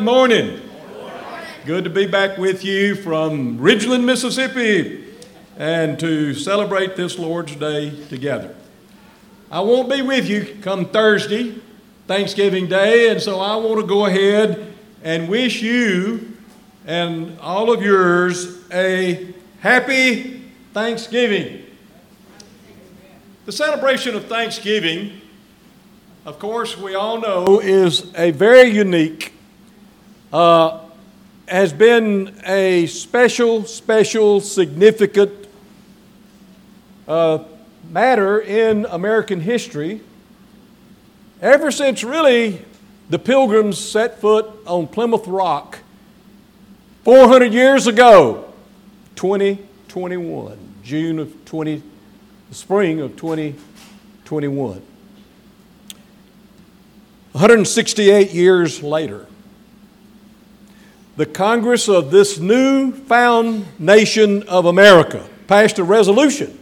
Morning. Good to be back with you from Ridgeland, Mississippi, and to celebrate this Lord's Day together. I won't be with you come Thursday, Thanksgiving Day, and so I want to go ahead and wish you and all of yours a happy Thanksgiving. The celebration of Thanksgiving, of course, we all know, is a very unique uh, has been a special, special, significant uh, matter in American history ever since really the pilgrims set foot on Plymouth Rock 400 years ago, 2021, June of 20, the spring of 2021. 168 years later, the Congress of this new found nation of America passed a resolution.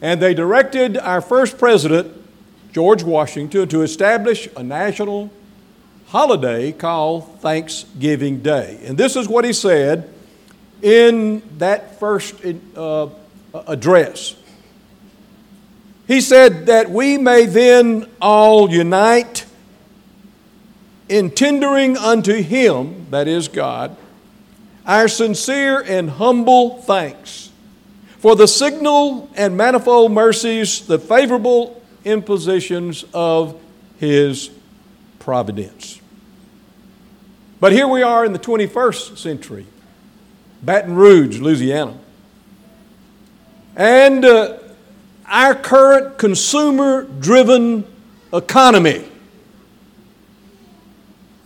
And they directed our first president, George Washington, to establish a national holiday called Thanksgiving Day. And this is what he said in that first uh, address. He said that we may then all unite in tendering unto Him, that is God, our sincere and humble thanks for the signal and manifold mercies, the favorable impositions of His providence. But here we are in the 21st century, Baton Rouge, Louisiana. And uh, our current consumer driven economy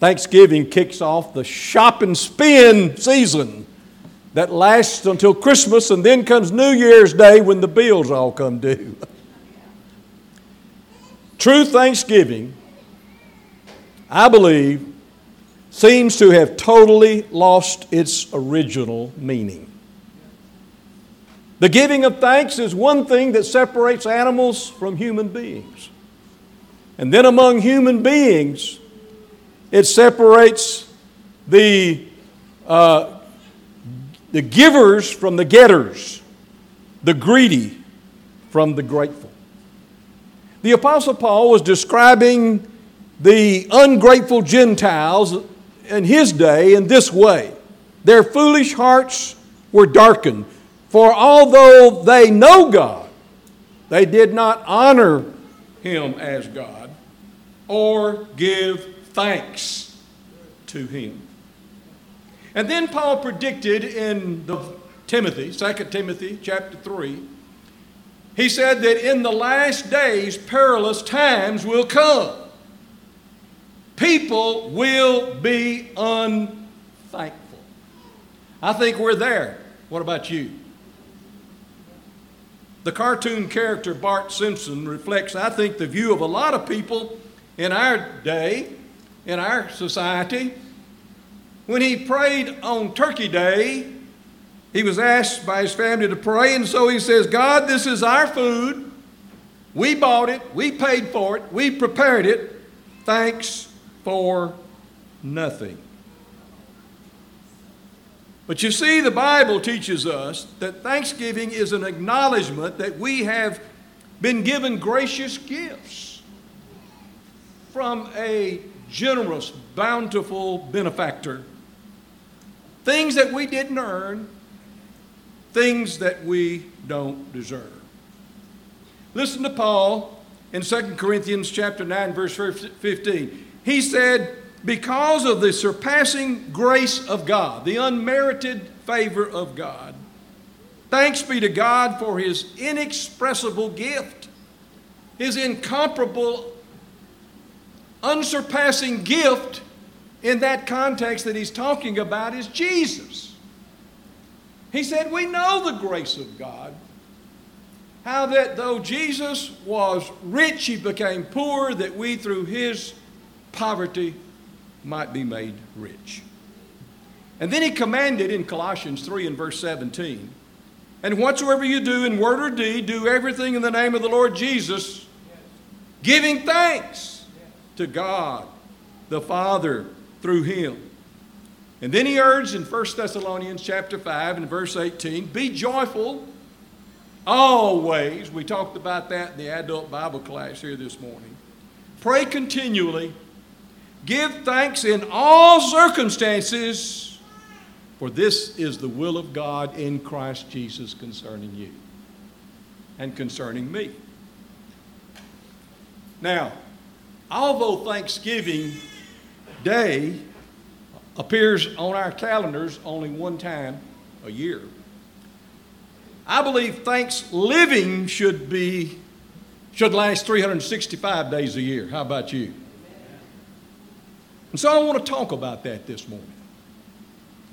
Thanksgiving kicks off the shop and spend season that lasts until Christmas, and then comes New Year's Day when the bills all come due. True Thanksgiving, I believe, seems to have totally lost its original meaning. The giving of thanks is one thing that separates animals from human beings. And then among human beings, it separates the, uh, the givers from the getters, the greedy from the grateful. The Apostle Paul was describing the ungrateful Gentiles in his day in this way Their foolish hearts were darkened, for although they know God, they did not honor him as God or give thanks to him. And then Paul predicted in the Timothy, 2 Timothy chapter 3, he said that in the last days perilous times will come. People will be unthankful. I think we're there. What about you? The cartoon character Bart Simpson reflects, I think, the view of a lot of people in our day in our society. When he prayed on Turkey Day, he was asked by his family to pray, and so he says, God, this is our food. We bought it, we paid for it, we prepared it. Thanks for nothing. But you see, the Bible teaches us that thanksgiving is an acknowledgement that we have been given gracious gifts from a generous, bountiful benefactor. Things that we didn't earn, things that we don't deserve. Listen to Paul in 2 Corinthians chapter 9 verse 15. He said, "Because of the surpassing grace of God, the unmerited favor of God, thanks be to God for his inexpressible gift, his incomparable unsurpassing gift in that context that he's talking about is Jesus. He said, We know the grace of God. How that though Jesus was rich, he became poor, that we through his poverty might be made rich. And then he commanded in Colossians 3 and verse 17, and whatsoever you do in word or deed, do everything in the name of the Lord Jesus, giving thanks to God the Father through him. And then he urged in 1 Thessalonians chapter 5 and verse 18, be joyful always. We talked about that in the adult Bible class here this morning. Pray continually. Give thanks in all circumstances, for this is the will of God in Christ Jesus concerning you and concerning me. Now, although Thanksgiving Day appears on our calendars only one time a year, I believe Thanksgiving should be should last 365 days a year. How about you? And so I want to talk about that this morning.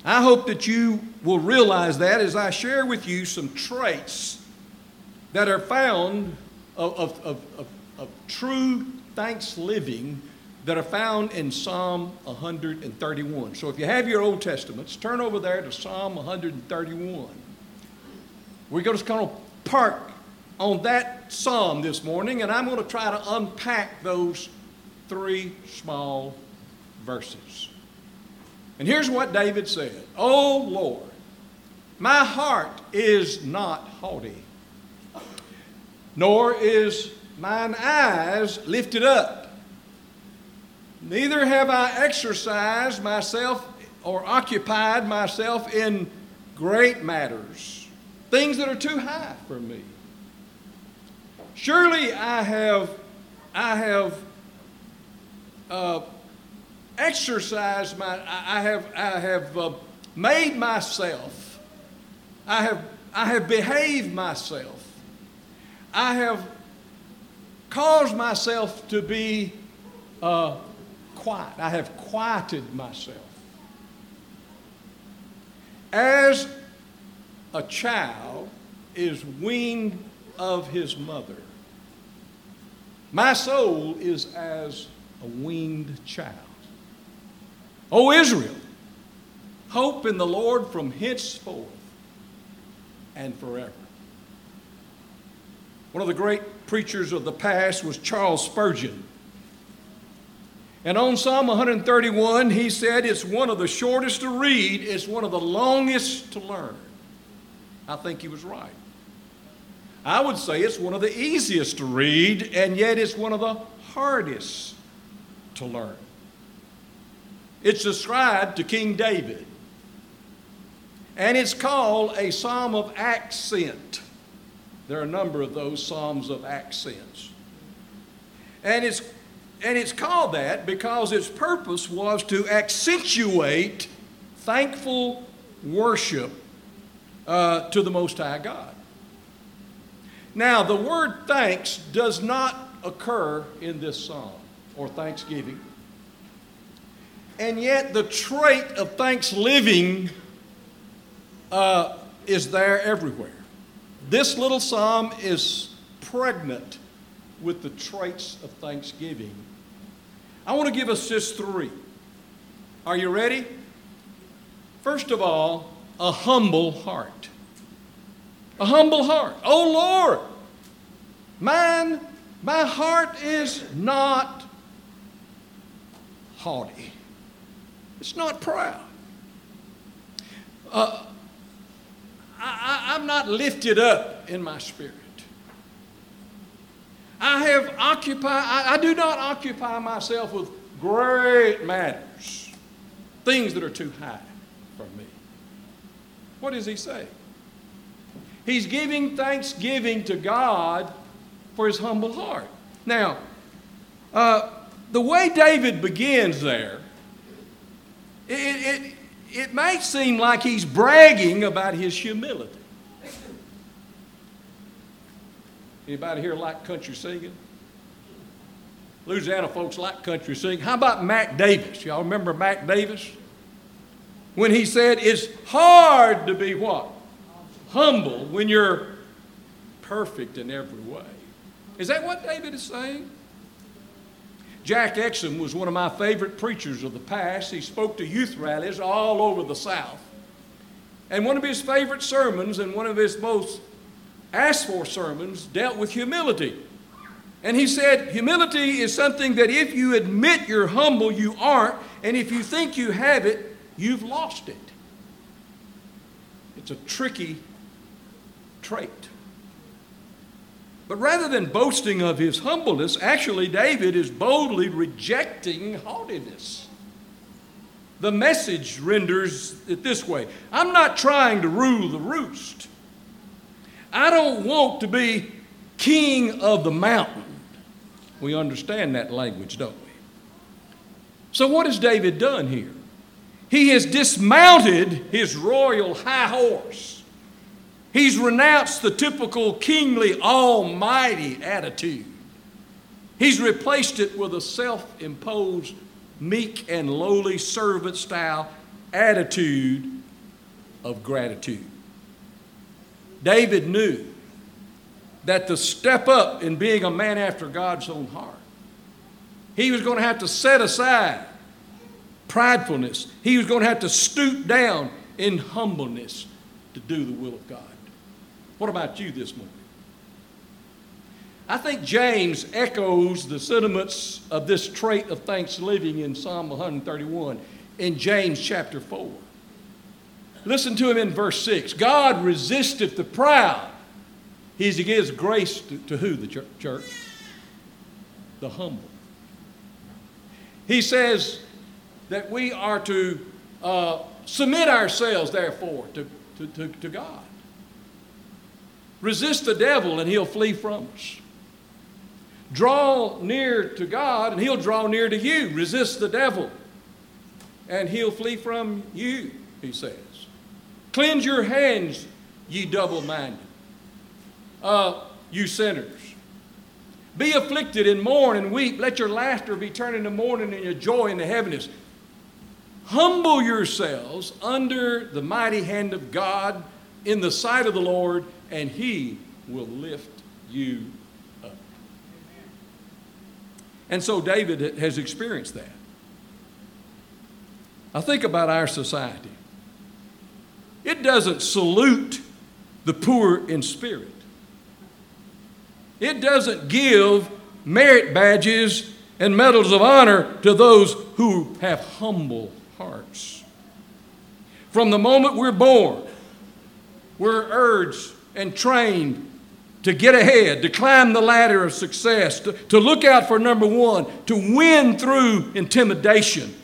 I hope that you will realize that as I share with you some traits that are found of, of, of, of, of true thanksgiving that are found in Psalm 131. So if you have your Old Testaments, turn over there to Psalm 131. We're going to kind of park on that psalm this morning, and I'm going to try to unpack those three small verses. And here's what David said Oh Lord, my heart is not haughty, nor is mine eyes lifted up. Neither have I exercised myself or occupied myself in great matters, things that are too high for me. Surely I have, I have uh, exercised my, I have, I have uh, made myself, I have, I have behaved myself, I have caused myself to be uh, quiet. I have quieted myself. As a child is weaned of his mother, my soul is as a weaned child. O Israel, hope in the Lord from henceforth and forever. One of the great preachers of the past was Charles Spurgeon. And on Psalm 131, he said it's one of the shortest to read, it's one of the longest to learn. I think he was right. I would say it's one of the easiest to read, and yet it's one of the hardest to learn. It's ascribed to King David, and it's called a psalm of accent. There are a number of those psalms of accents. And it's, and it's called that because its purpose was to accentuate thankful worship uh, to the Most High God. Now, the word thanks does not occur in this psalm or thanksgiving. And yet, the trait of thanksgiving uh, is there everywhere. This little psalm is pregnant with the traits of thanksgiving. I want to give us just three. Are you ready? First of all, a humble heart. A humble heart. Oh Lord, mine, my heart is not haughty. It's not proud. Uh, I, am not lifted up in my spirit. I have occupied, I, I do not occupy myself with great matters, things that are too high for me. What does he say? He's giving thanksgiving to God for his humble heart. Now, uh, the way David begins there, it, it, it may seem like he's bragging about his humility. Anybody here like country singing? Louisiana folks like country singing. How about Mac Davis? Y'all remember Mac Davis? When he said, It's hard to be what? humble when you're perfect in every way. Is that what David is saying? Jack Exum was one of my favorite preachers of the past. He spoke to youth rallies all over the South. And one of his favorite sermons and one of his most asked for sermons dealt with humility. And he said, Humility is something that if you admit you're humble, you aren't. And if you think you have it, you've lost it. It's a tricky trait. But rather than boasting of his humbleness, actually, David is boldly rejecting haughtiness. The message renders it this way I'm not trying to rule the roost. I don't want to be king of the mountain. We understand that language, don't we? So, what has David done here? He has dismounted his royal high horse. He's renounced the typical kingly, almighty attitude. He's replaced it with a self imposed, meek and lowly servant style attitude of gratitude. David knew that to step up in being a man after God's own heart, he was going to have to set aside pridefulness. He was going to have to stoop down in humbleness to do the will of God. What about you this morning? I think James echoes the sentiments of this trait of thanksgiving in Psalm 131 in James chapter 4. Listen to him in verse 6. God resisteth the proud. He gives grace to, to who, the church? The humble. He says that we are to uh, submit ourselves, therefore, to, to, to, to God. Resist the devil and he'll flee from us. Draw near to God and he'll draw near to you. Resist the devil and he'll flee from you, he says. Cleanse your hands, ye double minded, uh, you sinners. Be afflicted and mourn and weep. Let your laughter be turned into mourning and your joy into heaviness. Humble yourselves under the mighty hand of God in the sight of the Lord, and He will lift you up. And so David has experienced that. I think about our society. It doesn't salute the poor in spirit. It doesn't give merit badges and medals of honor to those who have humble hearts. From the moment we're born, we're urged and trained to get ahead, to climb the ladder of success, to, to look out for number one, to win through intimidation,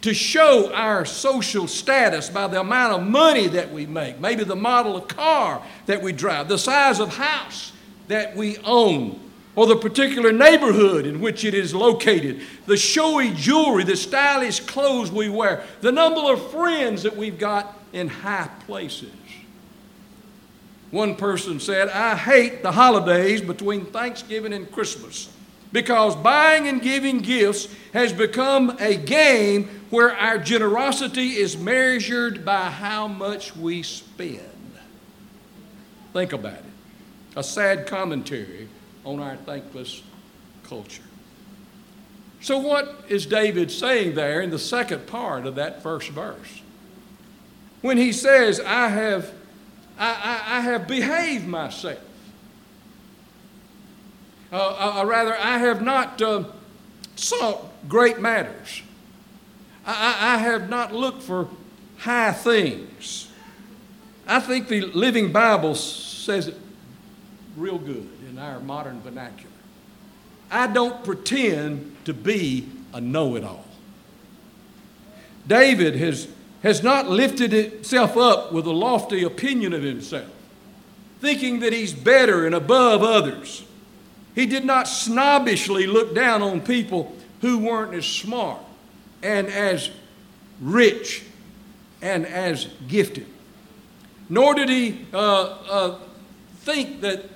to show our social status by the amount of money that we make, maybe the model of car that we drive, the size of house that we own, or the particular neighborhood in which it is located, the showy jewelry, the stylish clothes we wear, the number of friends that we've got in high places. One person said, I hate the holidays between Thanksgiving and Christmas because buying and giving gifts has become a game where our generosity is measured by how much we spend. Think about it. A sad commentary on our thankless culture. So, what is David saying there in the second part of that first verse? When he says, I have, I, I, I have behaved myself. Uh, uh, uh rather, I have not uh, sought great matters. I, I have not looked for high things. I think the Living Bible says it real good in our modern vernacular. I don't pretend to be a know it all. David has, has not lifted itself up with a lofty opinion of himself, thinking that he's better and above others. He did not snobbishly look down on people who weren't as smart and as rich and as gifted. Nor did he uh, uh, think that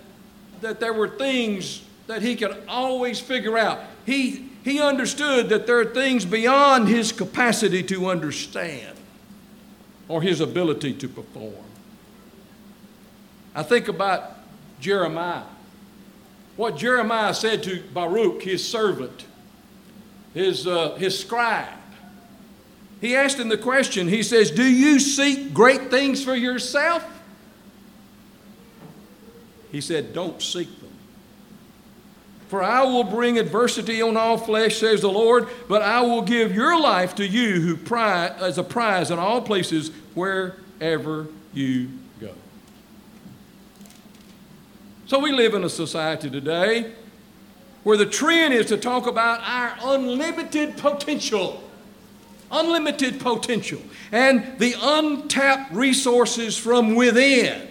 that there were things that he could always figure out. He, he understood that there are things beyond his capacity to understand or his ability to perform. I think about Jeremiah. What Jeremiah said to Baruch, his servant, his, uh, his scribe. He asked him the question, he says, Do you seek great things for yourself? He said, Don't seek them. For I will bring adversity on all flesh, says the Lord, but I will give your life to you who prize, as a prize in all places wherever you go. So we live in a society today where the trend is to talk about our unlimited potential. Unlimited potential and the untapped resources from within.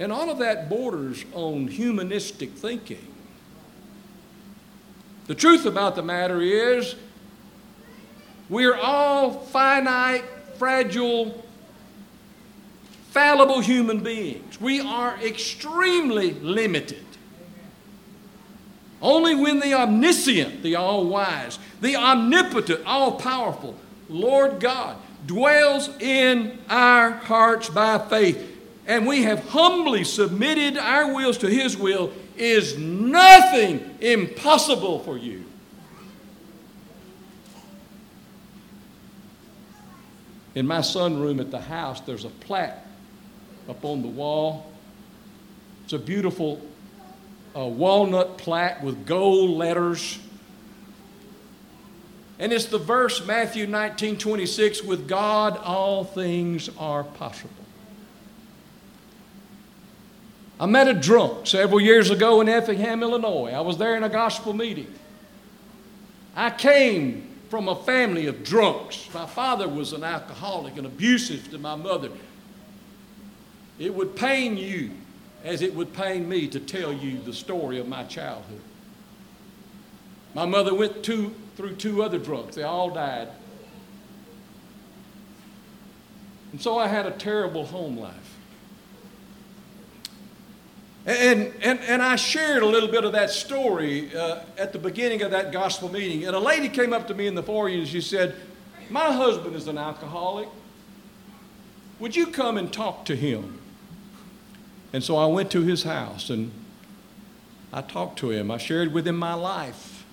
And all of that borders on humanistic thinking. The truth about the matter is, we're all finite, fragile, fallible human beings. We are extremely limited. Only when the omniscient, the all wise, the omnipotent, all powerful Lord God dwells in our hearts by faith, and we have humbly submitted our wills to His will, is nothing impossible for you. In my sunroom at the house, there's a plaque up on the wall. It's a beautiful uh, walnut plaque with gold letters. And it's the verse, Matthew 19 26, with God all things are possible. I met a drunk several years ago in Effingham, Illinois. I was there in a gospel meeting. I came from a family of drunks. My father was an alcoholic and abusive to my mother. It would pain you as it would pain me to tell you the story of my childhood. My mother went two, through two other drunks, they all died. And so I had a terrible home life. And, and, and I shared a little bit of that story uh, at the beginning of that gospel meeting. And a lady came up to me in the foyer and she said, My husband is an alcoholic. Would you come and talk to him? And so I went to his house and I talked to him. I shared with him my life.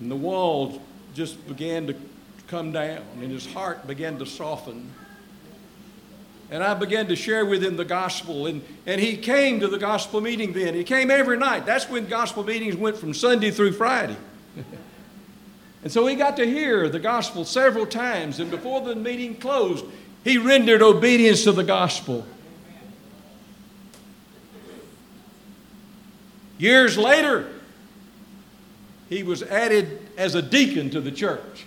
And the walls just began to come down and his heart began to soften. And I began to share with him the gospel. And, and he came to the gospel meeting then. He came every night. That's when gospel meetings went from Sunday through Friday. and so he got to hear the gospel several times. And before the meeting closed, he rendered obedience to the gospel. Years later, he was added as a deacon to the church.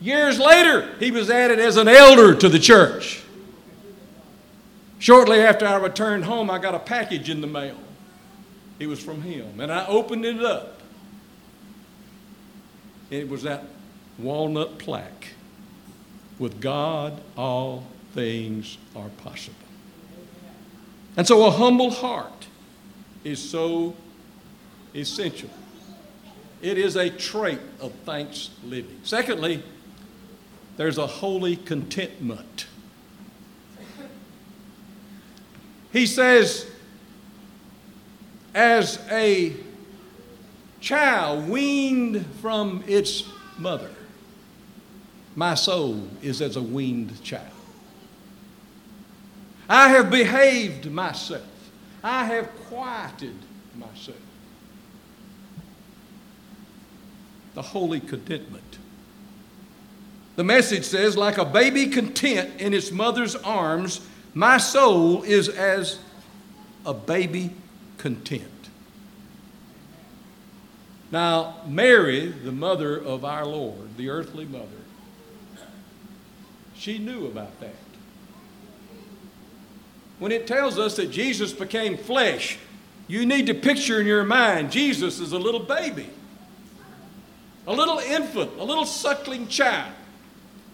Years later, he was added as an elder to the church. Shortly after I returned home, I got a package in the mail. It was from him. And I opened it up. It was that walnut plaque with God, all things are possible. And so a humble heart is so essential. It is a trait of thanks living. Secondly, there's a holy contentment. He says, as a child weaned from its mother, my soul is as a weaned child. I have behaved myself. I have quieted myself. The holy contentment. The message says, like a baby content in its mother's arms, my soul is as a baby content. Now, Mary, the mother of our Lord, the earthly mother, she knew about that. When it tells us that Jesus became flesh, you need to picture in your mind Jesus as a little baby, a little infant, a little suckling child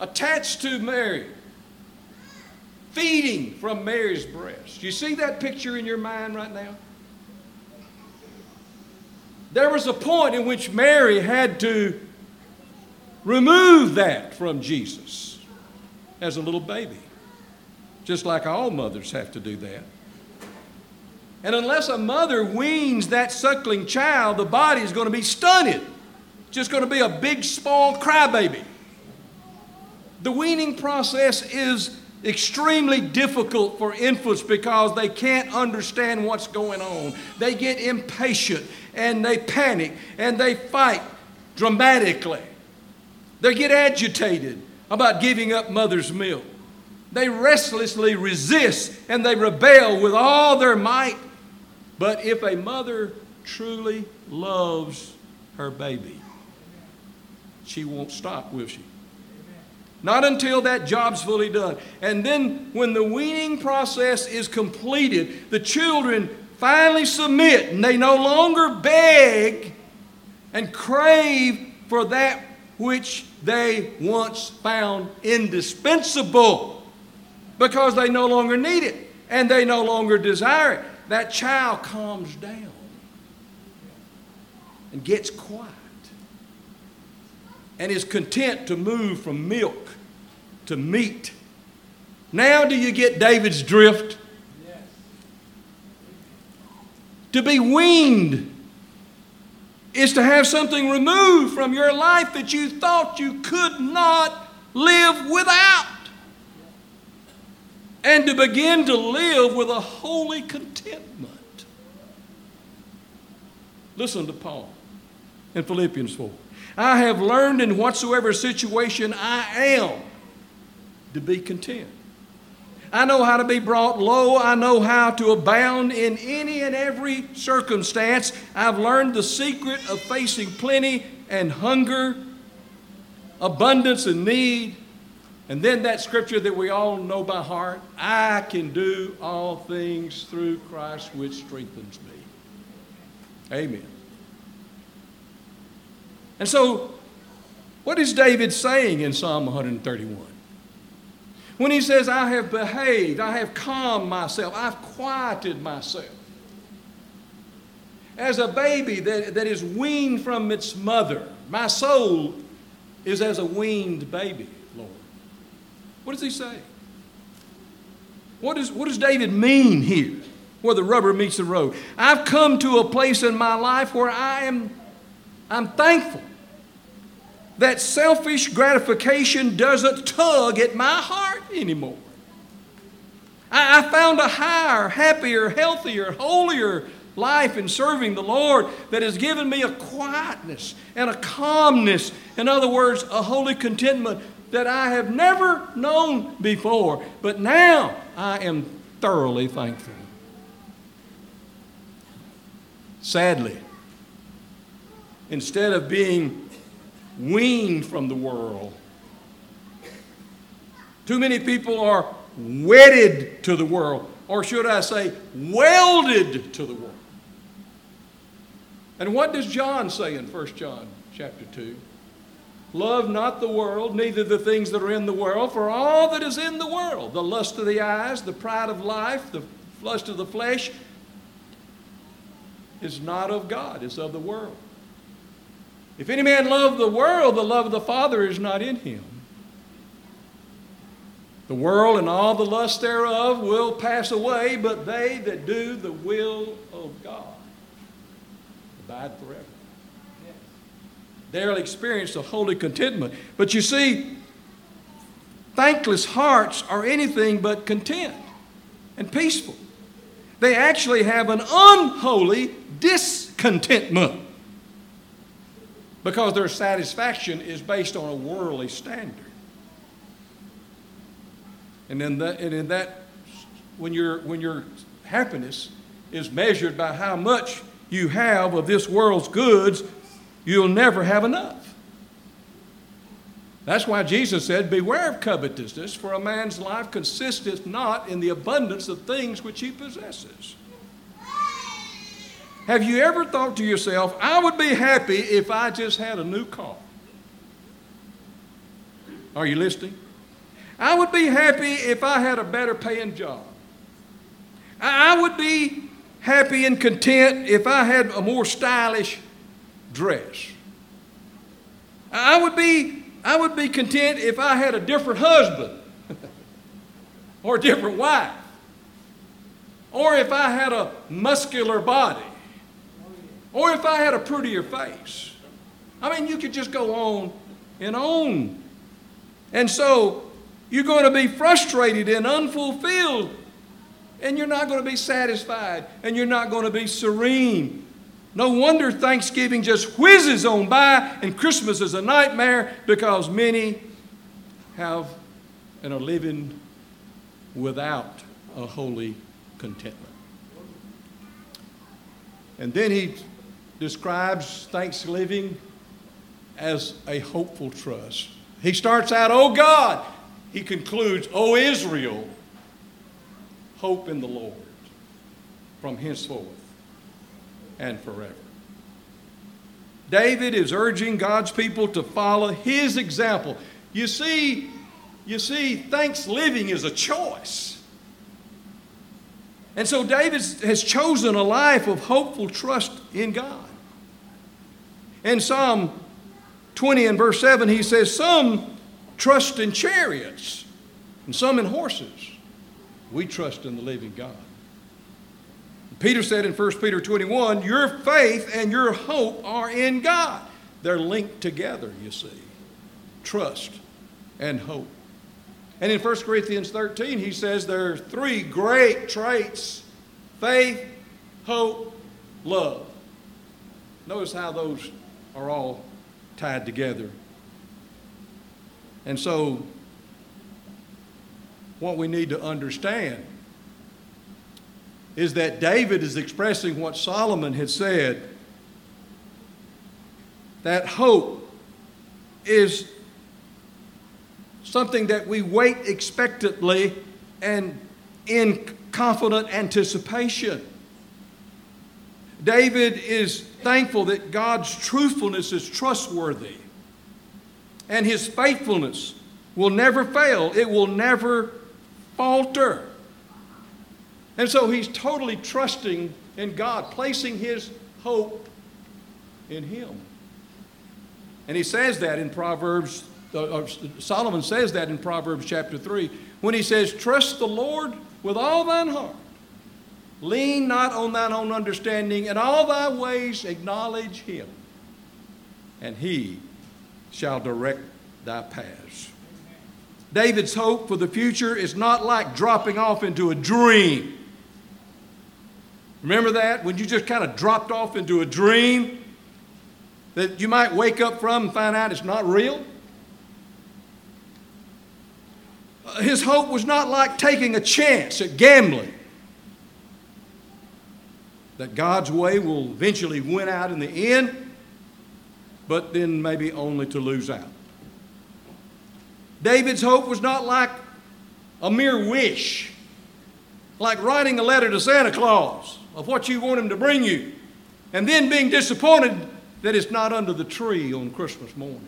attached to Mary feeding from Mary's breast. You see that picture in your mind right now? There was a point in which Mary had to remove that from Jesus as a little baby, just like all mothers have to do that. And unless a mother weans that suckling child, the body is going to be stunted. Just going to be a big, small crybaby. The weaning process is extremely difficult for infants because they can't understand what's going on. They get impatient and they panic and they fight dramatically. They get agitated about giving up mother's milk. They restlessly resist and they rebel with all their might. But if a mother truly loves her baby, she won't stop, will she? Not until that job's fully done. And then, when the weaning process is completed, the children finally submit and they no longer beg and crave for that which they once found indispensable because they no longer need it and they no longer desire it. That child calms down and gets quiet and is content to move from milk to meat. Now, do you get David's drift? Yes. To be weaned is to have something removed from your life that you thought you could not live without. And to begin to live with a holy contentment. Listen to Paul in Philippians 4. I have learned in whatsoever situation I am to be content. I know how to be brought low. I know how to abound in any and every circumstance. I've learned the secret of facing plenty and hunger, abundance and need. And then that scripture that we all know by heart I can do all things through Christ which strengthens me. Amen. And so, what is David saying in Psalm 131? When he says, I have behaved, I have calmed myself, I've quieted myself. As a baby that, that is weaned from its mother, my soul is as a weaned baby, Lord. What does he say? What, is, what does David mean here, where the rubber meets the road? I've come to a place in my life where I am I'm thankful that selfish gratification doesn't tug at my heart anymore. I, I found a higher, happier, healthier, holier life in serving the Lord that has given me a quietness and a calmness. In other words, a holy contentment that I have never known before. But now I am thoroughly thankful. Sadly, instead of being weaned from the world. Too many people are wedded to the world, or should I say, welded to the world. And what does John say in 1 John chapter 2? Love not the world, neither the things that are in the world, for all that is in the world, the lust of the eyes, the pride of life, the lust of the flesh, is not of God, it's of the world. If any man love the world, the love of the Father is not in him. The world and all the lust thereof will pass away, but they that do the will of God abide forever. They'll experience a holy contentment. But you see, thankless hearts are anything but content and peaceful. They actually have an unholy discontentment because their satisfaction is based on a worldly standard. And in that, and in that when, when your happiness is measured by how much you have of this world's goods, you'll never have enough. That's why Jesus said, Beware of covetousness, for a man's life consisteth not in the abundance of things which he possesses. Have you ever thought to yourself, I would be happy if I just had a new car? Are you listening? I would be happy if I had a better paying job. I would be happy and content if I had a more stylish dress. I would be, I would be content if I had a different husband or a different wife. Or if I had a muscular body. Or if I had a prettier face. I mean, you could just go on and on. And so, You're going to be frustrated and unfulfilled, and you're not going to be satisfied, and you're not going to be serene. No wonder Thanksgiving just whizzes on by, and Christmas is a nightmare because many have and are living without a holy contentment. And then he describes Thanksgiving as a hopeful trust. He starts out, Oh God. He concludes, Oh Israel, hope in the Lord from henceforth and forever. David is urging God's people to follow his example. You see, you see, thanksgiving is a choice. And so David has chosen a life of hopeful trust in God. In Psalm 20 and verse 7, he says, Some trust in chariots and some in horses. We trust in the living God. Peter said in 1 Peter 21, Your faith and your hope are in God. They're linked together, you see. Trust and hope. And in 1 Corinthians 13, he says there are three great traits faith, hope, love. Notice how those are all tied together. And so, what we need to understand is that David is expressing what Solomon had said that hope is something that we wait expectantly and in confident anticipation. David is thankful that God's truthfulness is trustworthy and his faithfulness will never fail, it will never falter. And so he's totally trusting in God, placing his hope in him. And he says that in Proverbs, uh, Solomon says that in Proverbs chapter 3, when he says, Trust the Lord with all thine heart. Lean not on thine own understanding. In all thy ways acknowledge him, and he shall direct thy paths. David's hope for the future is not like dropping off into a dream. Remember that? When you just kind of dropped off into a dream that you might wake up from and find out it's not real? His hope was not like taking a chance at gambling. That God's way will eventually win out in the end, but then maybe only to lose out. David's hope was not like a mere wish, like writing a letter to Santa Claus of what you want him to bring you, and then being disappointed that it's not under the tree on Christmas morning.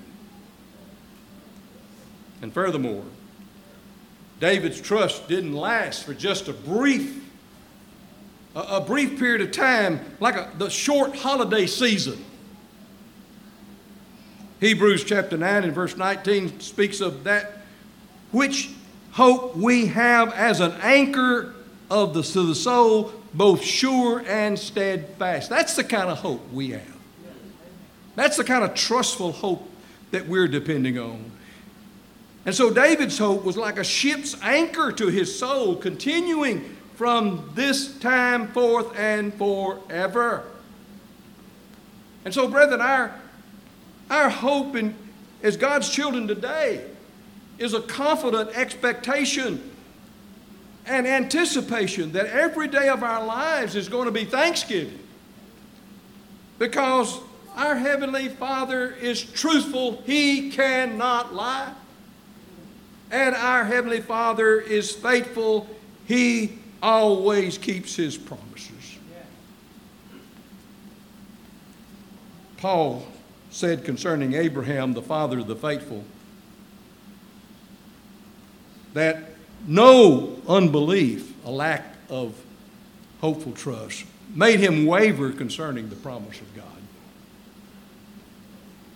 And furthermore, David's trust didn't last for just a brief, a, a brief period of time, like a, the short holiday season. Hebrews chapter 9 and verse 19 speaks of that which hope we have as an anchor of the, to the soul, both sure and steadfast. That's the kind of hope we have. That's the kind of trustful hope that we're depending on. And so David's hope was like a ship's anchor to his soul, continuing from this time forth and forever. And so, brethren, our, our hope in, as God's children today is a confident expectation and anticipation that every day of our lives is going to be Thanksgiving. Because our Heavenly Father is truthful, He cannot lie. And our Heavenly Father is faithful, He always keeps His promises. Paul said concerning Abraham, the father of the faithful, that no unbelief, a lack of hopeful trust, made him waver concerning the promise of God.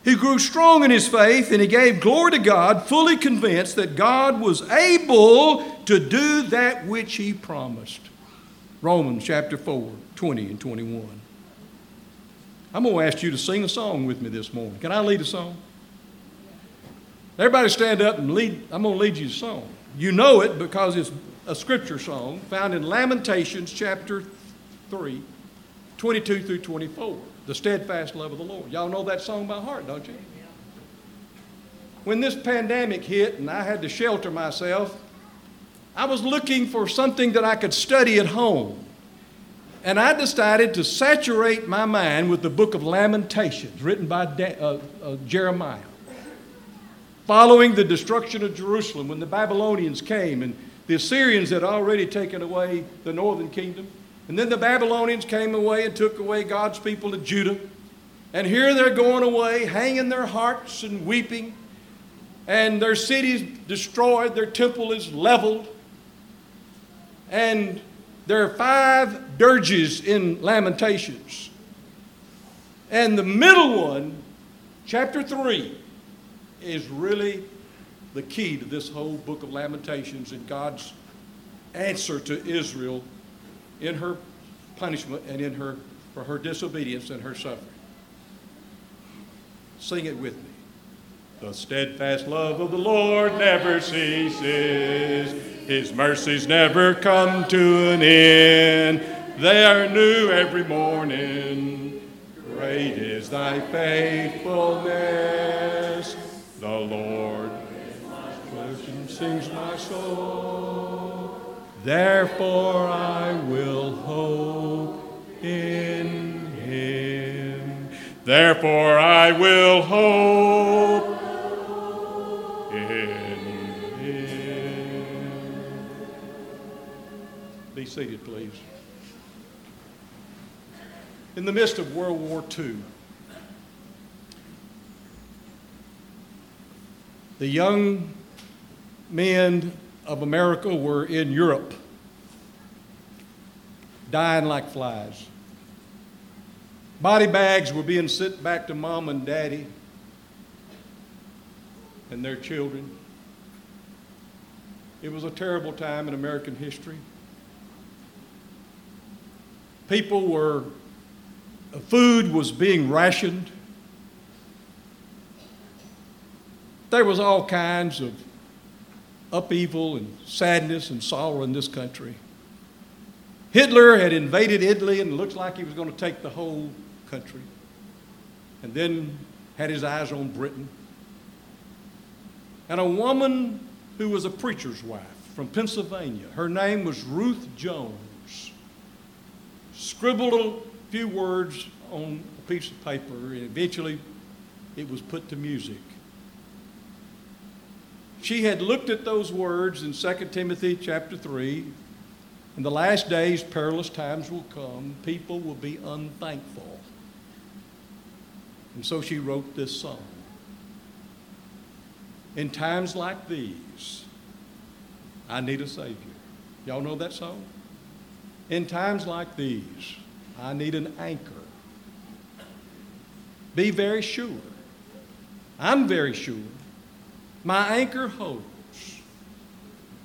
He grew strong in his faith and he gave glory to God, fully convinced that God was able to do that which he promised. Romans chapter 4, 20 and 21. I'm going to ask you to sing a song with me this morning. Can I lead a song? Everybody stand up and lead. I'm going to lead you a song. you know it because it's a scripture song found in Lamentations chapter 3, 22 through 24. The steadfast love of the Lord. Y'all know that song by heart, don't you? When this pandemic hit and I had to shelter myself, I was looking for something that I could study at home. And I decided to saturate my mind with the book of Lamentations, written by uh, uh, Jeremiah. Following the destruction of Jerusalem, when the Babylonians came and the Assyrians had already taken away the northern kingdom, and then the Babylonians came away and took away God's people to Judah. And here they're going away, hanging their hearts and weeping, and their cities destroyed, their temple is leveled. And there are five dirges in Lamentations. And the middle one, chapter 3, is really the key to this whole book of Lamentations and God's answer to Israel in her punishment and in her for her disobedience and her suffering. Sing it with me. The steadfast love of the Lord never ceases. His mercies never come to an end. They are new every morning. Great is thy faithfulness. The Lord sings my soul. Therefore I will hope in him. Therefore I will hope in him. Be seated, please. In the midst of World War II, the young men of America were in Europe, dying like flies. Body bags were being sent back to mom and daddy and their children. It was a terrible time in American history. People were, food was being rationed. There was all kinds of upheaval and sadness and sorrow in this country. Hitler had invaded Italy and looks like he was going to take the whole country. And then had his eyes on Britain. And a woman who was a preacher's wife from Pennsylvania, her name was Ruth Jones scribbled a few words on a piece of paper, and eventually it was put to music. She had looked at those words in 2 Timothy chapter 3. In the last days, perilous times will come. People will be unthankful. And so she wrote this song. In times like these, I need a Savior. Y'all know that song? In times like these, I need an anchor. Be very sure. I'm very sure. My anchor holds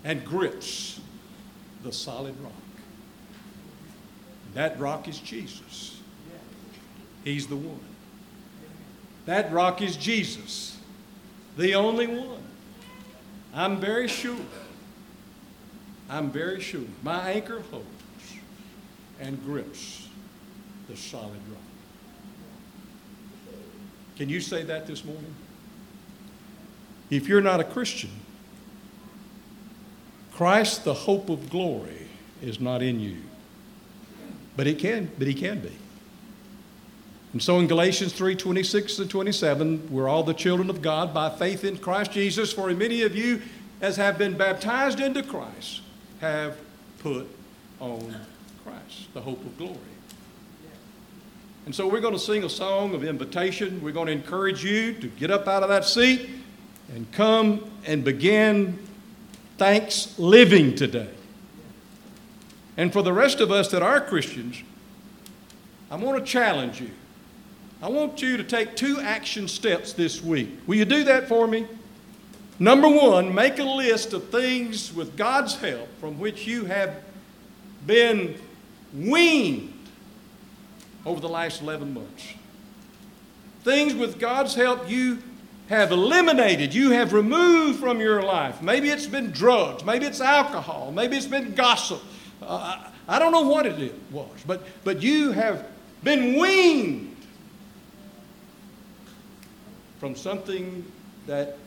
and grips the solid rock. That rock is Jesus. He's the one. That rock is Jesus, the only one. I'm very sure. I'm very sure. My anchor holds and grips the solid rock. Can you say that this morning? If you're not a Christian, Christ, the hope of glory, is not in you. But he can, but he can be. And so in Galatians 3 26 and 27, we're all the children of God by faith in Christ Jesus. For many of you, as have been baptized into Christ, have put on Christ, the hope of glory. And so we're going to sing a song of invitation. We're going to encourage you to get up out of that seat and come and begin thanks living today. And for the rest of us that are Christians, I want to challenge you. I want you to take two action steps this week. Will you do that for me? Number one, make a list of things with God's help from which you have been weaned over the last 11 months. Things with God's help you have eliminated, you have removed from your life. Maybe it's been drugs, maybe it's alcohol, maybe it's been gossip. Uh, I don't know what it was, but, but you have been weaned from something that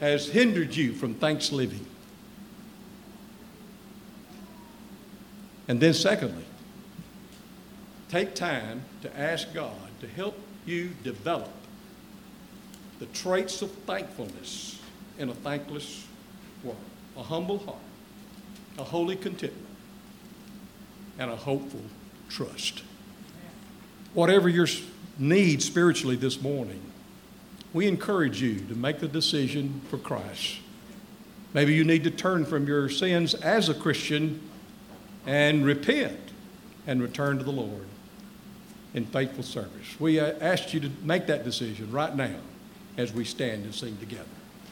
has hindered you from thanks living. And then, secondly, take time to ask God to help you develop the traits of thankfulness in a thankless world a humble heart, a holy contentment, and a hopeful trust. Whatever your need spiritually this morning, we encourage you to make the decision for Christ. Maybe you need to turn from your sins as a Christian and repent and return to the Lord in faithful service. We uh, ask you to make that decision right now as we stand and sing together.